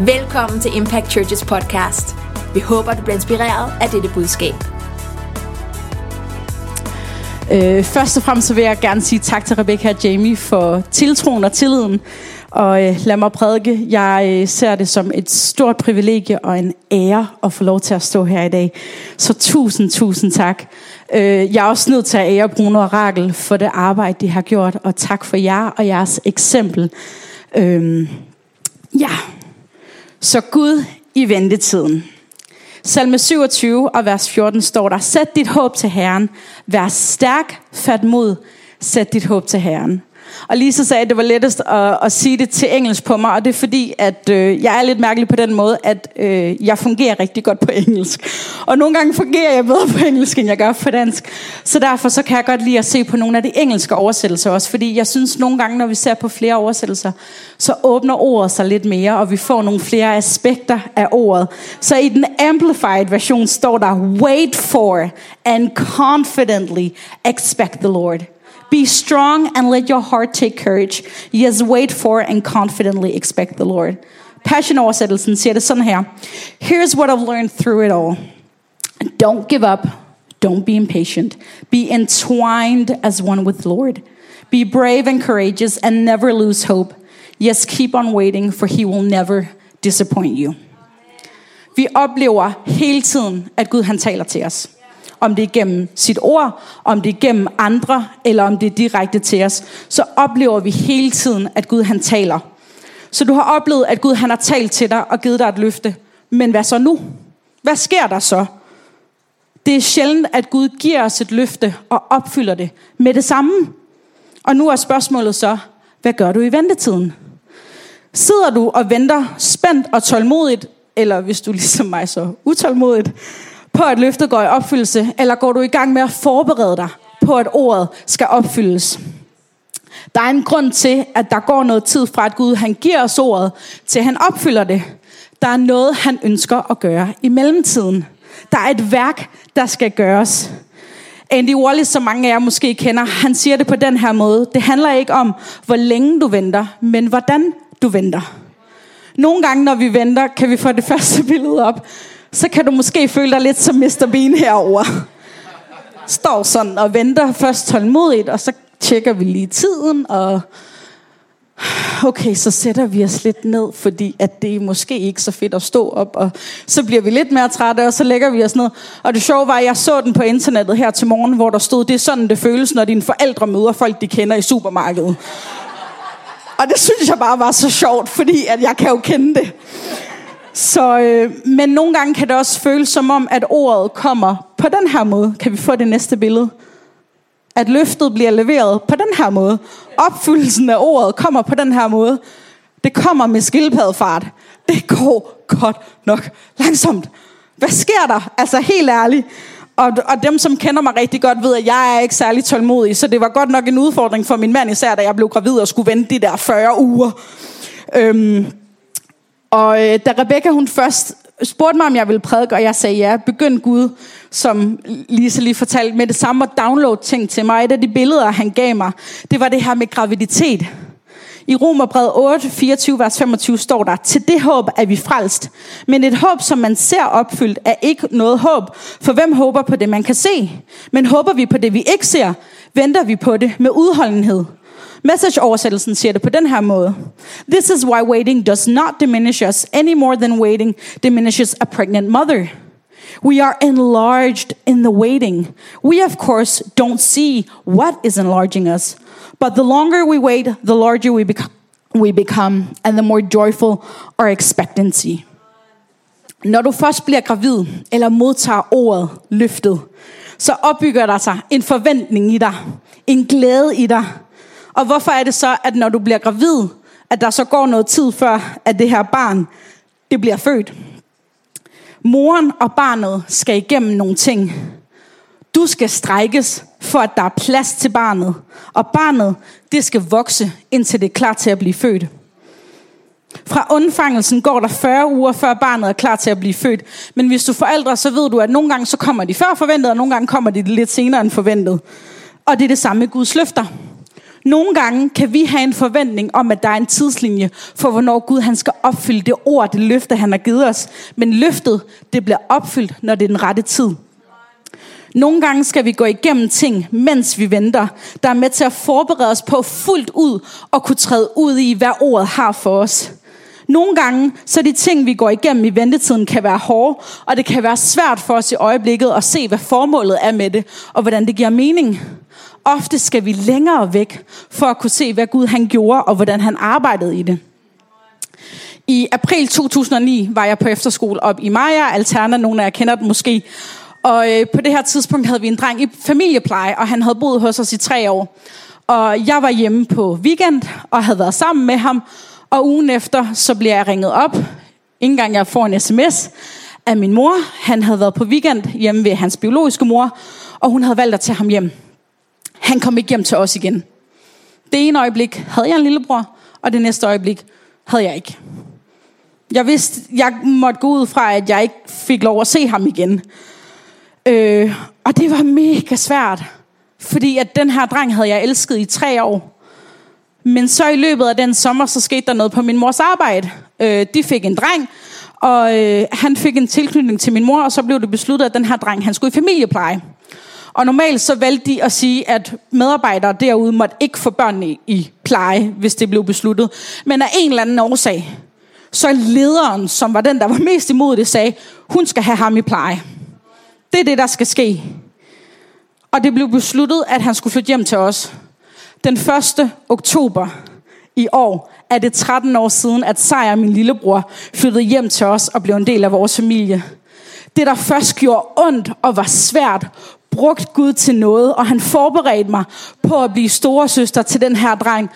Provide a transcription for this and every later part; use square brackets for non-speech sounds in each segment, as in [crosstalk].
Velkommen til Impact Churches podcast. Vi håber, du bliver inspireret af dette budskab. Øh, først og fremmest så vil jeg gerne sige tak til Rebecca og Jamie for tiltroen og tilliden. Og øh, lad mig prædike. Jeg øh, ser det som et stort privilegie og en ære at få lov til at stå her i dag. Så tusind, tusind tak. Øh, jeg er også nødt til at ære Bruno og Rakel for det arbejde, de har gjort. Og tak for jer og jeres eksempel. Øh, ja, så Gud i ventetiden. Salme 27 og vers 14 står der, Sæt dit håb til Herren, vær stærk, fat mod, sæt dit håb til Herren. Og Lisa sagde, at det var lettest at, at sige det til engelsk på mig, og det er fordi, at øh, jeg er lidt mærkelig på den måde, at øh, jeg fungerer rigtig godt på engelsk. Og nogle gange fungerer jeg bedre på engelsk, end jeg gør på dansk. Så derfor så kan jeg godt lide at se på nogle af de engelske oversættelser også, fordi jeg synes nogle gange, når vi ser på flere oversættelser, så åbner ordet sig lidt mere, og vi får nogle flere aspekter af ordet. Så i den amplified version står der, wait for and confidently expect the Lord. Be strong and let your heart take courage. Yes, wait for and confidently expect the Lord. Passion oversættelsen siger det sådan her. Here's what I've learned through it all. Don't give up. Don't be impatient. Be entwined as one with the Lord. Be brave and courageous and never lose hope. Yes, keep on waiting, for he will never disappoint you. Vi oplever hele tiden, at Gud han taler til os. Om det er gennem sit ord, om det er gennem andre, eller om det er direkte til os, så oplever vi hele tiden, at Gud han taler. Så du har oplevet, at Gud han har talt til dig og givet dig et løfte. Men hvad så nu? Hvad sker der så? Det er sjældent, at Gud giver os et løfte og opfylder det med det samme. Og nu er spørgsmålet så, hvad gør du i ventetiden? Sidder du og venter spændt og tålmodigt, eller hvis du ligesom mig så utålmodigt, på at løftet går i opfyldelse, eller går du i gang med at forberede dig på, at ordet skal opfyldes? Der er en grund til, at der går noget tid fra, at Gud han giver os ordet, til han opfylder det. Der er noget, han ønsker at gøre i mellemtiden. Der er et værk, der skal gøres. Andy Wallace, som mange af jer måske kender, han siger det på den her måde. Det handler ikke om, hvor længe du venter, men hvordan du venter. Nogle gange, når vi venter, kan vi få det [laughs] første billede op. Så kan du måske føle dig lidt som Mr. Bean herover. Står sådan og venter først tålmodigt, og så tjekker vi lige tiden, og okay, så sætter vi os lidt ned, fordi at det er måske ikke så fedt at stå op, og så bliver vi lidt mere trætte, og så lægger vi os ned. Og det sjove var, at jeg så den på internettet her til morgen, hvor der stod, det er sådan, det føles, når dine forældre møder folk, de kender i supermarkedet. Og det synes jeg bare var så sjovt, fordi at jeg kan jo kende det. Så, øh, men nogle gange kan det også føles som om, at ordet kommer på den her måde. Kan vi få det næste billede? At løftet bliver leveret på den her måde. Opfyldelsen af ordet kommer på den her måde. Det kommer med skildpaddefart. Det går godt nok langsomt. Hvad sker der? Altså helt ærligt. Og, og dem, som kender mig rigtig godt, ved, at jeg er ikke særlig tålmodig. Så det var godt nok en udfordring for min mand, især da jeg blev gravid og skulle vente de der 40 uger. Øhm, og øh, da Rebecca hun først spurgte mig, om jeg ville prædike, og jeg sagde ja, begynd Gud, som Lisa lige fortalte, med det samme at downloade ting til mig. Et af de billeder, han gav mig, det var det her med graviditet. I Romerbrevet 8, 24, vers 25 står der, til det håb er vi frelst. Men et håb, som man ser opfyldt, er ikke noget håb. For hvem håber på det, man kan se? Men håber vi på det, vi ikke ser, venter vi på det med udholdenhed. Message-oversættelsen siger det på den her måde. This is why waiting does not diminish us any more than waiting diminishes a pregnant mother. We are enlarged in the waiting. We, of course, don't see what is enlarging us. But the longer we wait, the larger we, bec- we become, and the more joyful our expectancy. Når du først bliver gravid, eller modtager ordet løftet, så opbygger der sig en forventning i dig, en glæde i dig. Og hvorfor er det så, at når du bliver gravid, at der så går noget tid før, at det her barn, det bliver født? Moren og barnet skal igennem nogle ting. Du skal strækkes, for at der er plads til barnet. Og barnet, det skal vokse, indtil det er klar til at blive født. Fra undfangelsen går der 40 uger, før barnet er klar til at blive født. Men hvis du er forældre, så ved du, at nogle gange så kommer de før forventet, og nogle gange kommer de lidt senere end forventet. Og det er det samme med Guds løfter. Nogle gange kan vi have en forventning om, at der er en tidslinje for, hvornår Gud han skal opfylde det ord, det løfte, han har givet os. Men løftet, det bliver opfyldt, når det er den rette tid. Nogle gange skal vi gå igennem ting, mens vi venter, der er med til at forberede os på fuldt ud og kunne træde ud i, hvad ordet har for os. Nogle gange, så de ting, vi går igennem i ventetiden, kan være hårde, og det kan være svært for os i øjeblikket at se, hvad formålet er med det, og hvordan det giver mening. Ofte skal vi længere væk, for at kunne se, hvad Gud han gjorde, og hvordan han arbejdede i det. I april 2009 var jeg på efterskole op i Maja, Alterna, nogle af jer kender den måske. Og øh, på det her tidspunkt havde vi en dreng i familiepleje, og han havde boet hos os i tre år. Og jeg var hjemme på weekend, og havde været sammen med ham. Og ugen efter, så bliver jeg ringet op, ingen gang jeg får en sms, af min mor. Han havde været på weekend hjemme ved hans biologiske mor, og hun havde valgt at tage ham hjem. Han kom ikke hjem til os igen. Det ene øjeblik havde jeg en lillebror, og det næste øjeblik havde jeg ikke. Jeg vidste, jeg måtte gå ud fra, at jeg ikke fik lov at se ham igen. Øh, og det var mega svært, fordi at den her dreng havde jeg elsket i tre år. Men så i løbet af den sommer, så skete der noget på min mors arbejde. Øh, de fik en dreng, og øh, han fik en tilknytning til min mor, og så blev det besluttet, at den her dreng, han skulle i familiepleje. Og normalt så valgte de at sige, at medarbejdere derude måtte ikke få børn i, i pleje, hvis det blev besluttet. Men af en eller anden årsag, så lederen, som var den, der var mest imod det, sagde, hun skal have ham i pleje. Det er det, der skal ske. Og det blev besluttet, at han skulle flytte hjem til os. Den 1. oktober i år er det 13 år siden, at Sejr, min lillebror, flyttede hjem til os og blev en del af vores familie. Det, der først gjorde ondt og var svært, brugt Gud til noget, og han forberedte mig på at blive storesøster til den her dreng.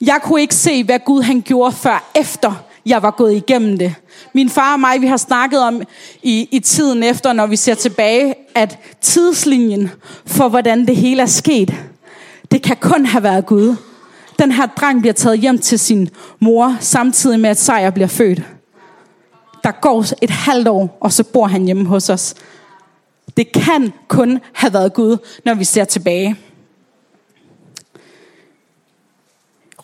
Jeg kunne ikke se, hvad Gud han gjorde før efter jeg var gået igennem det. Min far og mig, vi har snakket om i, i tiden efter, når vi ser tilbage, at tidslinjen for, hvordan det hele er sket, det kan kun have været Gud. Den her dreng bliver taget hjem til sin mor, samtidig med, at Sejr bliver født. Der går et halvt år, og så bor han hjemme hos os. Det kan kun have været Gud, når vi ser tilbage.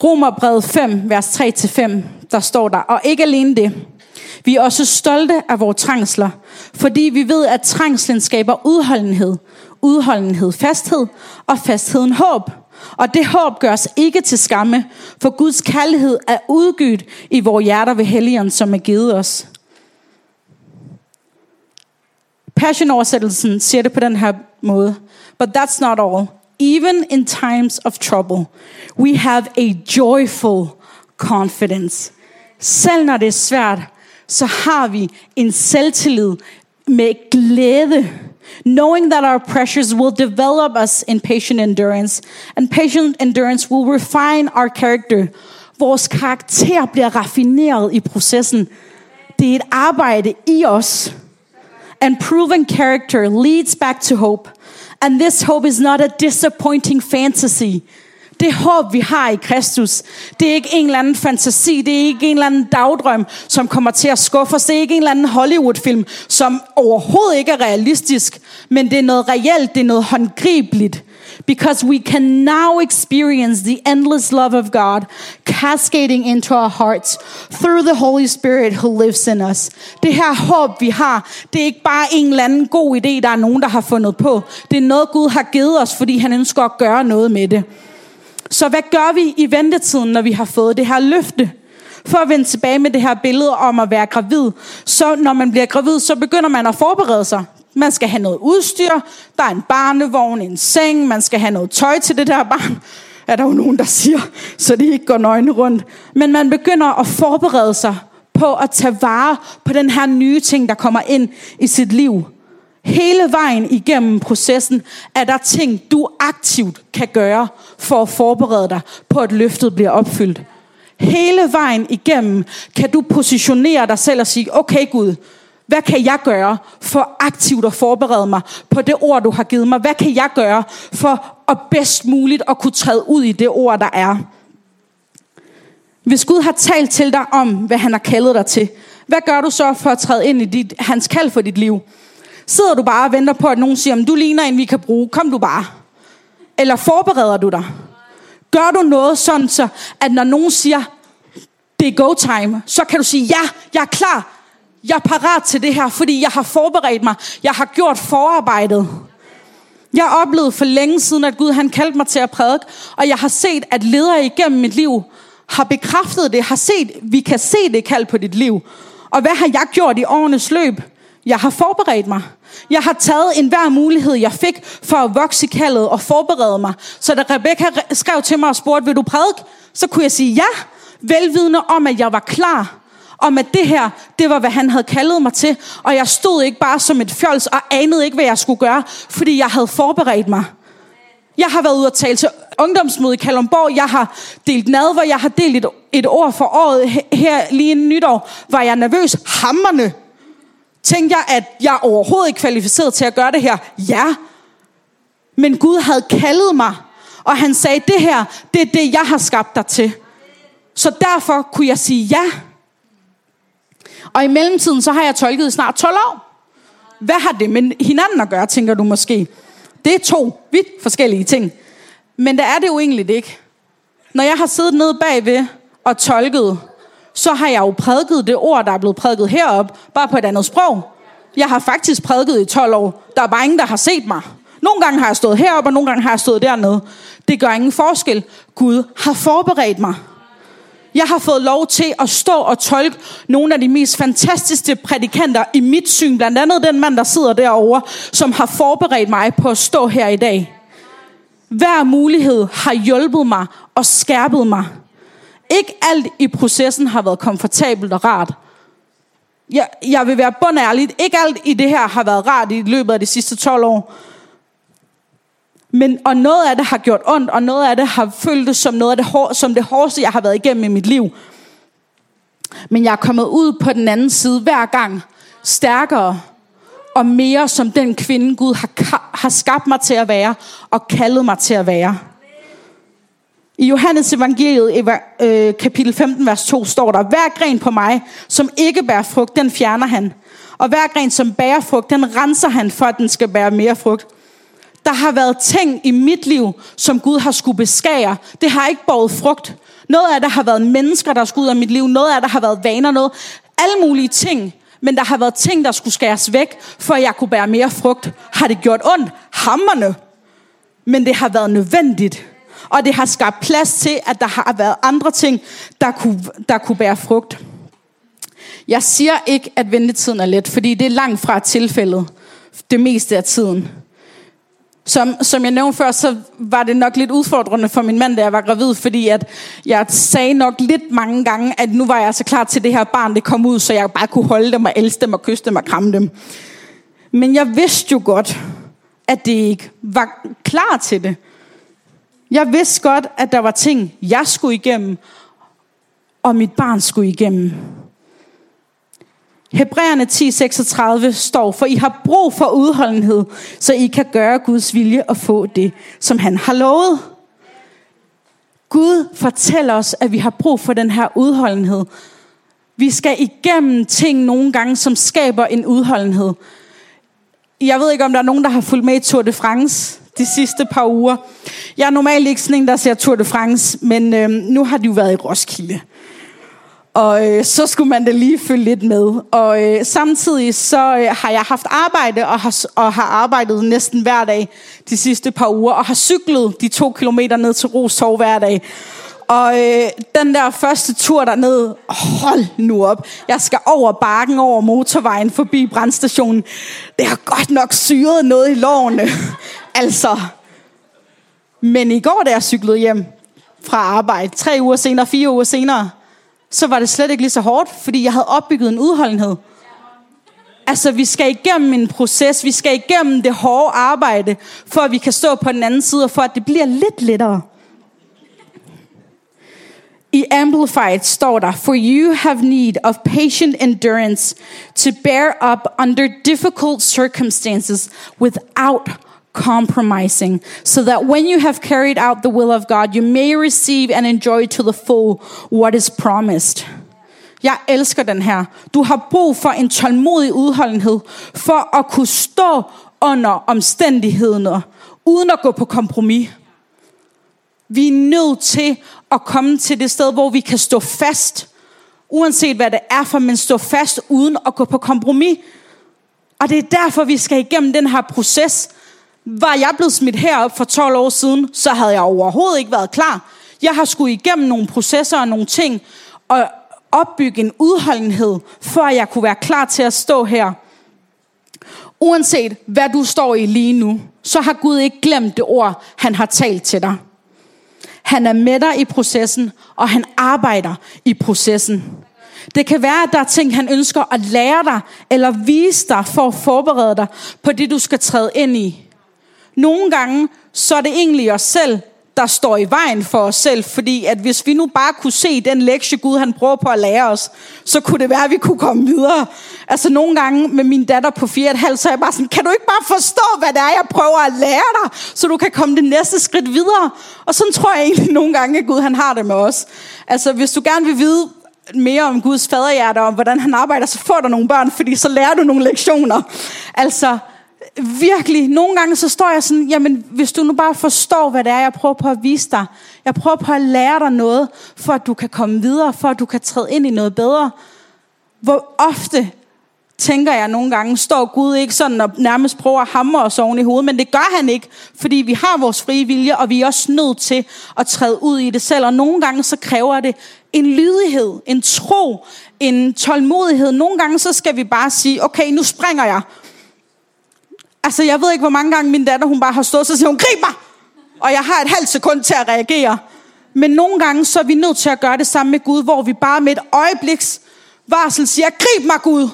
Romerbrevet 5, vers 3-5, der står der, og ikke alene det. Vi er også stolte af vores trængsler, fordi vi ved, at trængslen skaber udholdenhed, udholdenhed fasthed, og fastheden håb. Og det håb gør os ikke til skamme, for Guds kærlighed er udgydt i vores hjerter ved helligånden, som er givet os. Passion-oversættelsen siger det på den her måde. But that's not all. Even in times of trouble, we have a joyful confidence. Selv når det er svært, så har vi en selvtillid med glæde. Knowing that our pressures will develop us in patient endurance, and patient endurance will refine our character. Vores karakter bliver raffineret i processen. Det er et arbejde i os. And proven character leads back to hope. And this hope is not a disappointing fantasy. Det håb, vi har i Kristus, det er ikke en eller anden fantasi, det er ikke en eller anden dagdrøm, som kommer til at skuffe os. Det er ikke en eller anden Hollywood-film, som overhovedet ikke er realistisk, men det er noget reelt, det er noget håndgribeligt. Because we can now experience the endless love of God cascading into our hearts through the Holy Spirit who lives in us. Det her håb, vi har, det er ikke bare en eller anden god idé, der er nogen, der har fundet på. Det er noget, Gud har givet os, fordi han ønsker at gøre noget med det. Så hvad gør vi i ventetiden, når vi har fået det her løfte? For at vende tilbage med det her billede om at være gravid, så når man bliver gravid, så begynder man at forberede sig. Man skal have noget udstyr, der er en barnevogn, en seng, man skal have noget tøj til det der barn. Er der jo nogen, der siger, så det ikke går nøgne rundt. Men man begynder at forberede sig på at tage vare på den her nye ting, der kommer ind i sit liv. Hele vejen igennem processen er der ting, du aktivt kan gøre for at forberede dig på, at løftet bliver opfyldt. Hele vejen igennem kan du positionere dig selv og sige, okay Gud, hvad kan jeg gøre for aktivt at forberede mig på det ord, du har givet mig? Hvad kan jeg gøre for at bedst muligt at kunne træde ud i det ord, der er? Hvis Gud har talt til dig om, hvad han har kaldet dig til, hvad gør du så for at træde ind i dit, hans kald for dit liv? Sidder du bare og venter på, at nogen siger, du ligner en, vi kan bruge, kom du bare. Eller forbereder du dig? gør du noget sådan, så at når nogen siger, det er go time, så kan du sige, ja, jeg er klar. Jeg er parat til det her, fordi jeg har forberedt mig. Jeg har gjort forarbejdet. Jeg oplevede for længe siden, at Gud han kaldte mig til at prædike, og jeg har set, at ledere igennem mit liv har bekræftet det, har set, vi kan se det kald på dit liv. Og hvad har jeg gjort i årenes løb? Jeg har forberedt mig. Jeg har taget enhver mulighed, jeg fik for at vokse i kaldet og forberede mig. Så da Rebecca skrev til mig og spurgte, vil du prædike? Så kunne jeg sige ja, velvidende om, at jeg var klar. Om at det her, det var, hvad han havde kaldet mig til. Og jeg stod ikke bare som et fjols og anede ikke, hvad jeg skulle gøre, fordi jeg havde forberedt mig. Jeg har været ude og tale til ungdomsmøde i Kalundborg. Jeg har delt nadver. Jeg har delt et, et ord for året. Her lige inden nytår var jeg nervøs. Hammerne. Tænkte jeg, at jeg overhovedet ikke kvalificeret til at gøre det her? Ja. Men Gud havde kaldet mig. Og han sagde, det her, det er det, jeg har skabt dig til. Så derfor kunne jeg sige ja. Og i mellemtiden, så har jeg tolket i snart 12 år. Hvad har det med hinanden at gøre, tænker du måske? Det er to vidt forskellige ting. Men det er det jo egentlig ikke. Når jeg har siddet nede bagved og tolket, så har jeg jo prædiket det ord, der er blevet prædiket herop, bare på et andet sprog. Jeg har faktisk prædiket i 12 år. Der er bare ingen, der har set mig. Nogle gange har jeg stået heroppe, og nogle gange har jeg stået dernede. Det gør ingen forskel. Gud har forberedt mig. Jeg har fået lov til at stå og tolke nogle af de mest fantastiske prædikanter i mit syn. Blandt andet den mand, der sidder derovre, som har forberedt mig på at stå her i dag. Hver mulighed har hjulpet mig og skærpet mig. Ikke alt i processen har været komfortabelt og rart. Jeg, jeg vil være bundærlig. Ikke alt i det her har været rart i løbet af de sidste 12 år. Men, og noget af det har gjort ondt, og noget af det har føltes som noget af det, hår, som det hårdeste, jeg har været igennem i mit liv. Men jeg er kommet ud på den anden side hver gang stærkere og mere som den kvinde, Gud har, har skabt mig til at være og kaldet mig til at være. I Johannes evangeliet, øh, kapitel 15, vers 2, står der, Hver gren på mig, som ikke bærer frugt, den fjerner han. Og hver gren, som bærer frugt, den renser han, for at den skal bære mere frugt. Der har været ting i mit liv, som Gud har skulle beskære. Det har ikke båret frugt. Noget af det har været mennesker, der skulle ud af mit liv. Noget af det har været vaner. Noget. Alle mulige ting. Men der har været ting, der skulle skæres væk, for at jeg kunne bære mere frugt. Har det gjort ondt? Hammerne. Men det har været nødvendigt. Og det har skabt plads til, at der har været andre ting, der kunne, der kunne bære frugt. Jeg siger ikke, at ventetiden er let, fordi det er langt fra tilfældet det meste af tiden. Som, som jeg nævnte før, så var det nok lidt udfordrende for min mand, da jeg var gravid, fordi at jeg sagde nok lidt mange gange, at nu var jeg så klar til det her barn, det kom ud, så jeg bare kunne holde dem og elske dem og kysse dem og kramme dem. Men jeg vidste jo godt, at det ikke var klar til det. Jeg vidste godt, at der var ting, jeg skulle igennem, og mit barn skulle igennem. Hebræerne 10:36 står, for I har brug for udholdenhed, så I kan gøre Guds vilje og få det, som han har lovet. Gud fortæller os, at vi har brug for den her udholdenhed. Vi skal igennem ting nogle gange, som skaber en udholdenhed. Jeg ved ikke, om der er nogen, der har fulgt med i Tour de France de sidste par uger. Jeg er normalt ikke sådan en, der ser Tour de France, men øh, nu har de jo været i Roskilde. Og øh, så skulle man da lige følge lidt med. Og øh, samtidig så øh, har jeg haft arbejde og har, og har arbejdet næsten hver dag de sidste par uger. Og har cyklet de to kilometer ned til Rostov hver dag. Og øh, den der første tur derned, hold nu op. Jeg skal over bakken, over motorvejen, forbi brandstationen. Det har godt nok syret noget i lårene. [laughs] altså. Men i går, da jeg cyklede hjem fra arbejde, tre uger senere, fire uger senere, så var det slet ikke lige så hårdt, fordi jeg havde opbygget en udholdenhed. Altså, vi skal igennem en proces, vi skal igennem det hårde arbejde, for at vi kan stå på den anden side, og for at det bliver lidt lettere. I Amplified står der, For you have need of patient endurance to bear up under difficult circumstances without compromising, so that when you have carried out the will of God, you may receive and enjoy to the full what is promised. Jeg elsker den her. Du har brug for en tålmodig udholdenhed, for at kunne stå under omstændighederne, uden at gå på kompromis. Vi er nødt til at komme til det sted, hvor vi kan stå fast, uanset hvad det er for, men stå fast uden at gå på kompromis. Og det er derfor, vi skal igennem den her proces. Var jeg blevet smidt herop for 12 år siden, så havde jeg overhovedet ikke været klar. Jeg har skulle igennem nogle processer og nogle ting, og opbygge en udholdenhed, før jeg kunne være klar til at stå her. Uanset hvad du står i lige nu, så har Gud ikke glemt det ord, han har talt til dig. Han er med dig i processen, og han arbejder i processen. Det kan være, at der er ting, han ønsker at lære dig, eller vise dig for at forberede dig på det, du skal træde ind i. Nogle gange, så er det egentlig os selv, der står i vejen for os selv, fordi at hvis vi nu bare kunne se den lektie, Gud han prøver på at lære os, så kunne det være, at vi kunne komme videre. Altså nogle gange med min datter på 4,5, så er jeg bare sådan, kan du ikke bare forstå, hvad det er, jeg prøver at lære dig, så du kan komme det næste skridt videre? Og sådan tror jeg egentlig nogle gange, at Gud han har det med os. Altså hvis du gerne vil vide, mere om Guds faderhjerte om hvordan han arbejder, så får du nogle børn, fordi så lærer du nogle lektioner. Altså, virkelig, nogle gange så står jeg sådan, jamen hvis du nu bare forstår, hvad det er, jeg prøver på at vise dig. Jeg prøver på at lære dig noget, for at du kan komme videre, for at du kan træde ind i noget bedre. Hvor ofte tænker jeg nogle gange, står Gud ikke sådan og nærmest prøver at hamre os oven i hovedet, men det gør han ikke, fordi vi har vores frie vilje, og vi er også nødt til at træde ud i det selv. Og nogle gange så kræver det en lydighed, en tro, en tålmodighed. Nogle gange så skal vi bare sige, okay, nu springer jeg. Altså, jeg ved ikke, hvor mange gange min datter, hun bare har stået, så siger hun, grib mig! Og jeg har et halvt sekund til at reagere. Men nogle gange, så er vi nødt til at gøre det samme med Gud, hvor vi bare med et øjebliks varsel siger, grib mig Gud!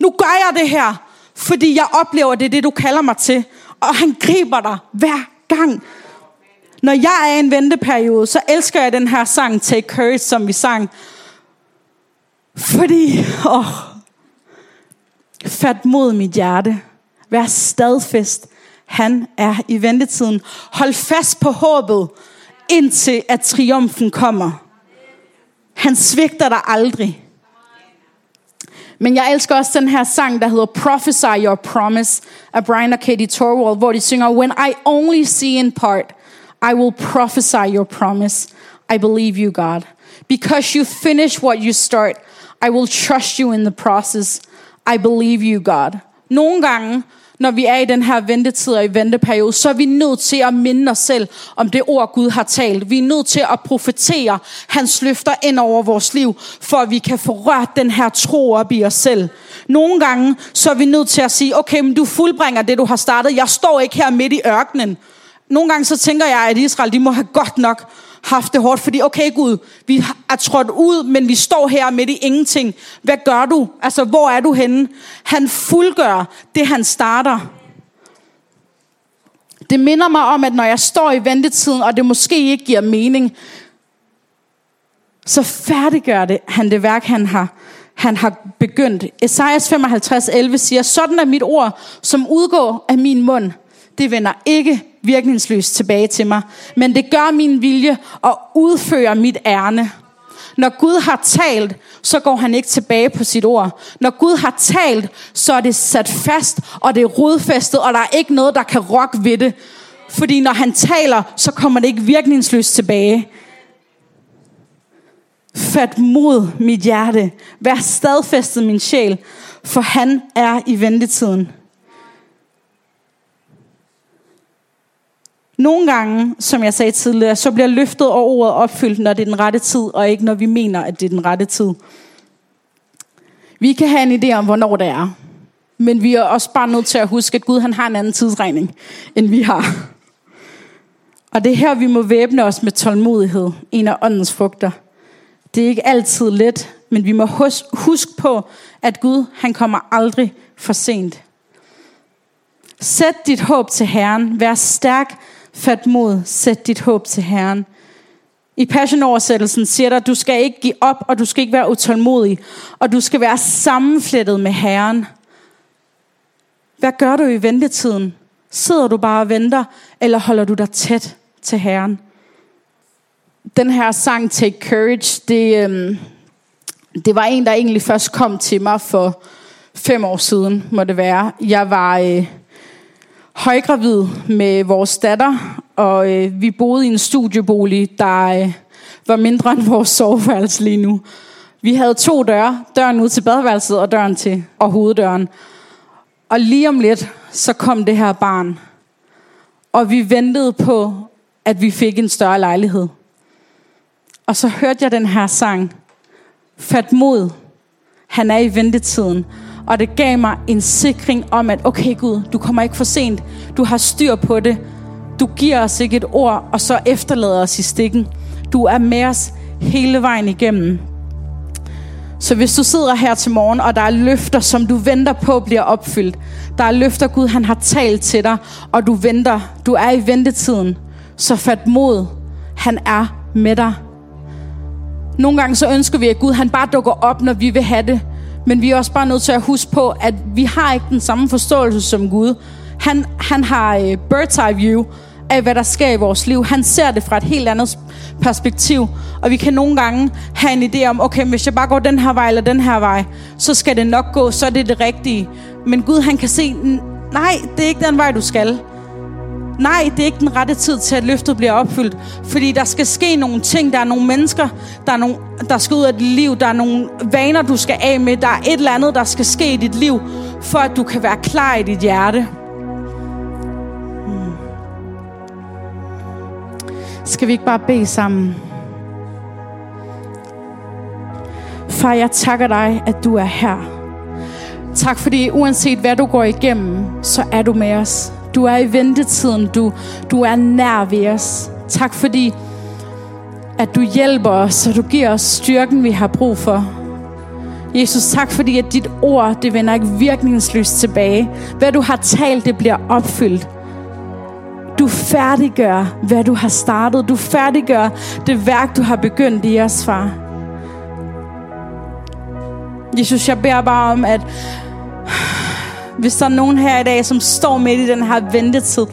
Nu gør jeg det her, fordi jeg oplever, det er det, du kalder mig til. Og han griber dig hver gang. Når jeg er i en venteperiode, så elsker jeg den her sang, Take Courage, som vi sang. Fordi, åh, fat mod mit hjerte. Vær stadfæst. Han er i ventetiden. Hold fast på håbet, indtil at triumfen kommer. Han svigter dig aldrig. Men jeg elsker også den her sang, der hedder Prophesy Your Promise af Brian og Katie Torwald, hvor de synger, When I only see in part, I will prophesy your promise. I believe you, God. Because you finish what you start, I will trust you in the process. I believe you, God. Nogle gange, når vi er i den her ventetid og i venteperiode, så er vi nødt til at minde os selv om det ord, Gud har talt. Vi er nødt til at profetere hans løfter ind over vores liv, for at vi kan få rørt den her tro op i os selv. Nogle gange, så er vi nødt til at sige, okay, men du fuldbringer det, du har startet. Jeg står ikke her midt i ørkenen. Nogle gange så tænker jeg, at Israel, de må have godt nok haft det hårdt, fordi okay Gud, vi er trådt ud, men vi står her midt i ingenting. Hvad gør du? Altså, hvor er du henne? Han fuldgør det, han starter. Det minder mig om, at når jeg står i ventetiden, og det måske ikke giver mening, så færdiggør det, han det værk, han har, han har begyndt. Esajas 55, 11 siger, sådan er mit ord, som udgår af min mund. Det vender ikke virkningsløst tilbage til mig, men det gør min vilje og udfører mit ærne. Når Gud har talt, så går han ikke tilbage på sit ord. Når Gud har talt, så er det sat fast, og det er rodfæstet, og der er ikke noget, der kan rokke ved det. Fordi når han taler, så kommer det ikke virkningsløst tilbage. Fat mod mit hjerte. Vær stadfæstet min sjæl, for han er i ventetiden. Nogle gange, som jeg sagde tidligere, så bliver løftet og ordet opfyldt, når det er den rette tid, og ikke når vi mener, at det er den rette tid. Vi kan have en idé om, hvornår det er. Men vi er også bare nødt til at huske, at Gud han har en anden tidsregning, end vi har. Og det er her, vi må væbne os med tålmodighed, en af åndens frugter. Det er ikke altid let, men vi må huske på, at Gud han kommer aldrig for sent. Sæt dit håb til Herren. Vær stærk Fat mod, sæt dit håb til Herren. I passionoversættelsen siger der, at du skal ikke give op, og du skal ikke være utålmodig, og du skal være sammenflettet med Herren. Hvad gør du i ventetiden? Sidder du bare og venter, eller holder du dig tæt til Herren? Den her sang, Take Courage, det, øhm, det var en, der egentlig først kom til mig for fem år siden, må det være. Jeg var... Øh, højgravid med vores datter, og øh, vi boede i en studiebolig, der øh, var mindre end vores soveværelse lige nu. Vi havde to døre, døren ud til badeværelset og døren til og hoveddøren. Og lige om lidt, så kom det her barn. Og vi ventede på, at vi fik en større lejlighed. Og så hørte jeg den her sang. Fat mod. Han er i ventetiden. Og det gav mig en sikring om, at okay Gud, du kommer ikke for sent. Du har styr på det. Du giver os ikke et ord, og så efterlader os i stikken. Du er med os hele vejen igennem. Så hvis du sidder her til morgen, og der er løfter, som du venter på bliver opfyldt. Der er løfter, Gud han har talt til dig, og du venter. Du er i ventetiden. Så fat mod. Han er med dig. Nogle gange så ønsker vi, at Gud han bare dukker op, når vi vil have det. Men vi er også bare nødt til at huske på, at vi har ikke den samme forståelse som Gud. Han, han har uh, bird's eye view af, hvad der sker i vores liv. Han ser det fra et helt andet perspektiv. Og vi kan nogle gange have en idé om, okay, hvis jeg bare går den her vej eller den her vej, så skal det nok gå, så er det det rigtige. Men Gud, han kan se, nej, det er ikke den vej, du skal. Nej, det er ikke den rette tid til, at løftet bliver opfyldt. Fordi der skal ske nogle ting. Der er nogle mennesker, der, er nogle, der skal ud af dit liv. Der er nogle vaner, du skal af med. Der er et eller andet, der skal ske i dit liv, for at du kan være klar i dit hjerte. Hmm. Skal vi ikke bare bede sammen? Far, jeg takker dig, at du er her. Tak fordi uanset hvad du går igennem, så er du med os. Du er i ventetiden. Du, du er nær ved os. Tak fordi, at du hjælper os, og du giver os styrken, vi har brug for. Jesus, tak fordi, at dit ord, det vender ikke virkningsløst tilbage. Hvad du har talt, det bliver opfyldt. Du færdiggør, hvad du har startet. Du færdiggør det værk, du har begyndt i os, far. Jesus, jeg beder bare om, at hvis der er nogen her i dag, som står midt i den her ventetid,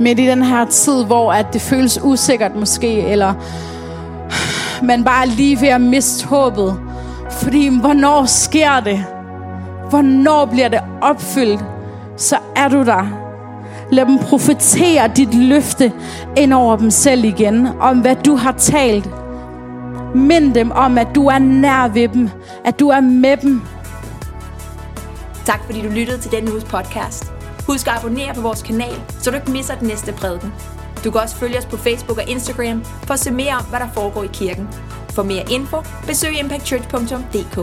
midt i den her tid, hvor at det føles usikkert måske, eller man bare er lige ved at miste håbet. Fordi hvornår sker det? Hvornår bliver det opfyldt? Så er du der. Lad dem profetere dit løfte ind over dem selv igen, om hvad du har talt. Mind dem om, at du er nær ved dem, at du er med dem, Tak fordi du lyttede til denne uges podcast. Husk at abonnere på vores kanal, så du ikke misser den næste prædiken. Du kan også følge os på Facebook og Instagram for at se mere om, hvad der foregår i kirken. For mere info, besøg impactchurch.dk.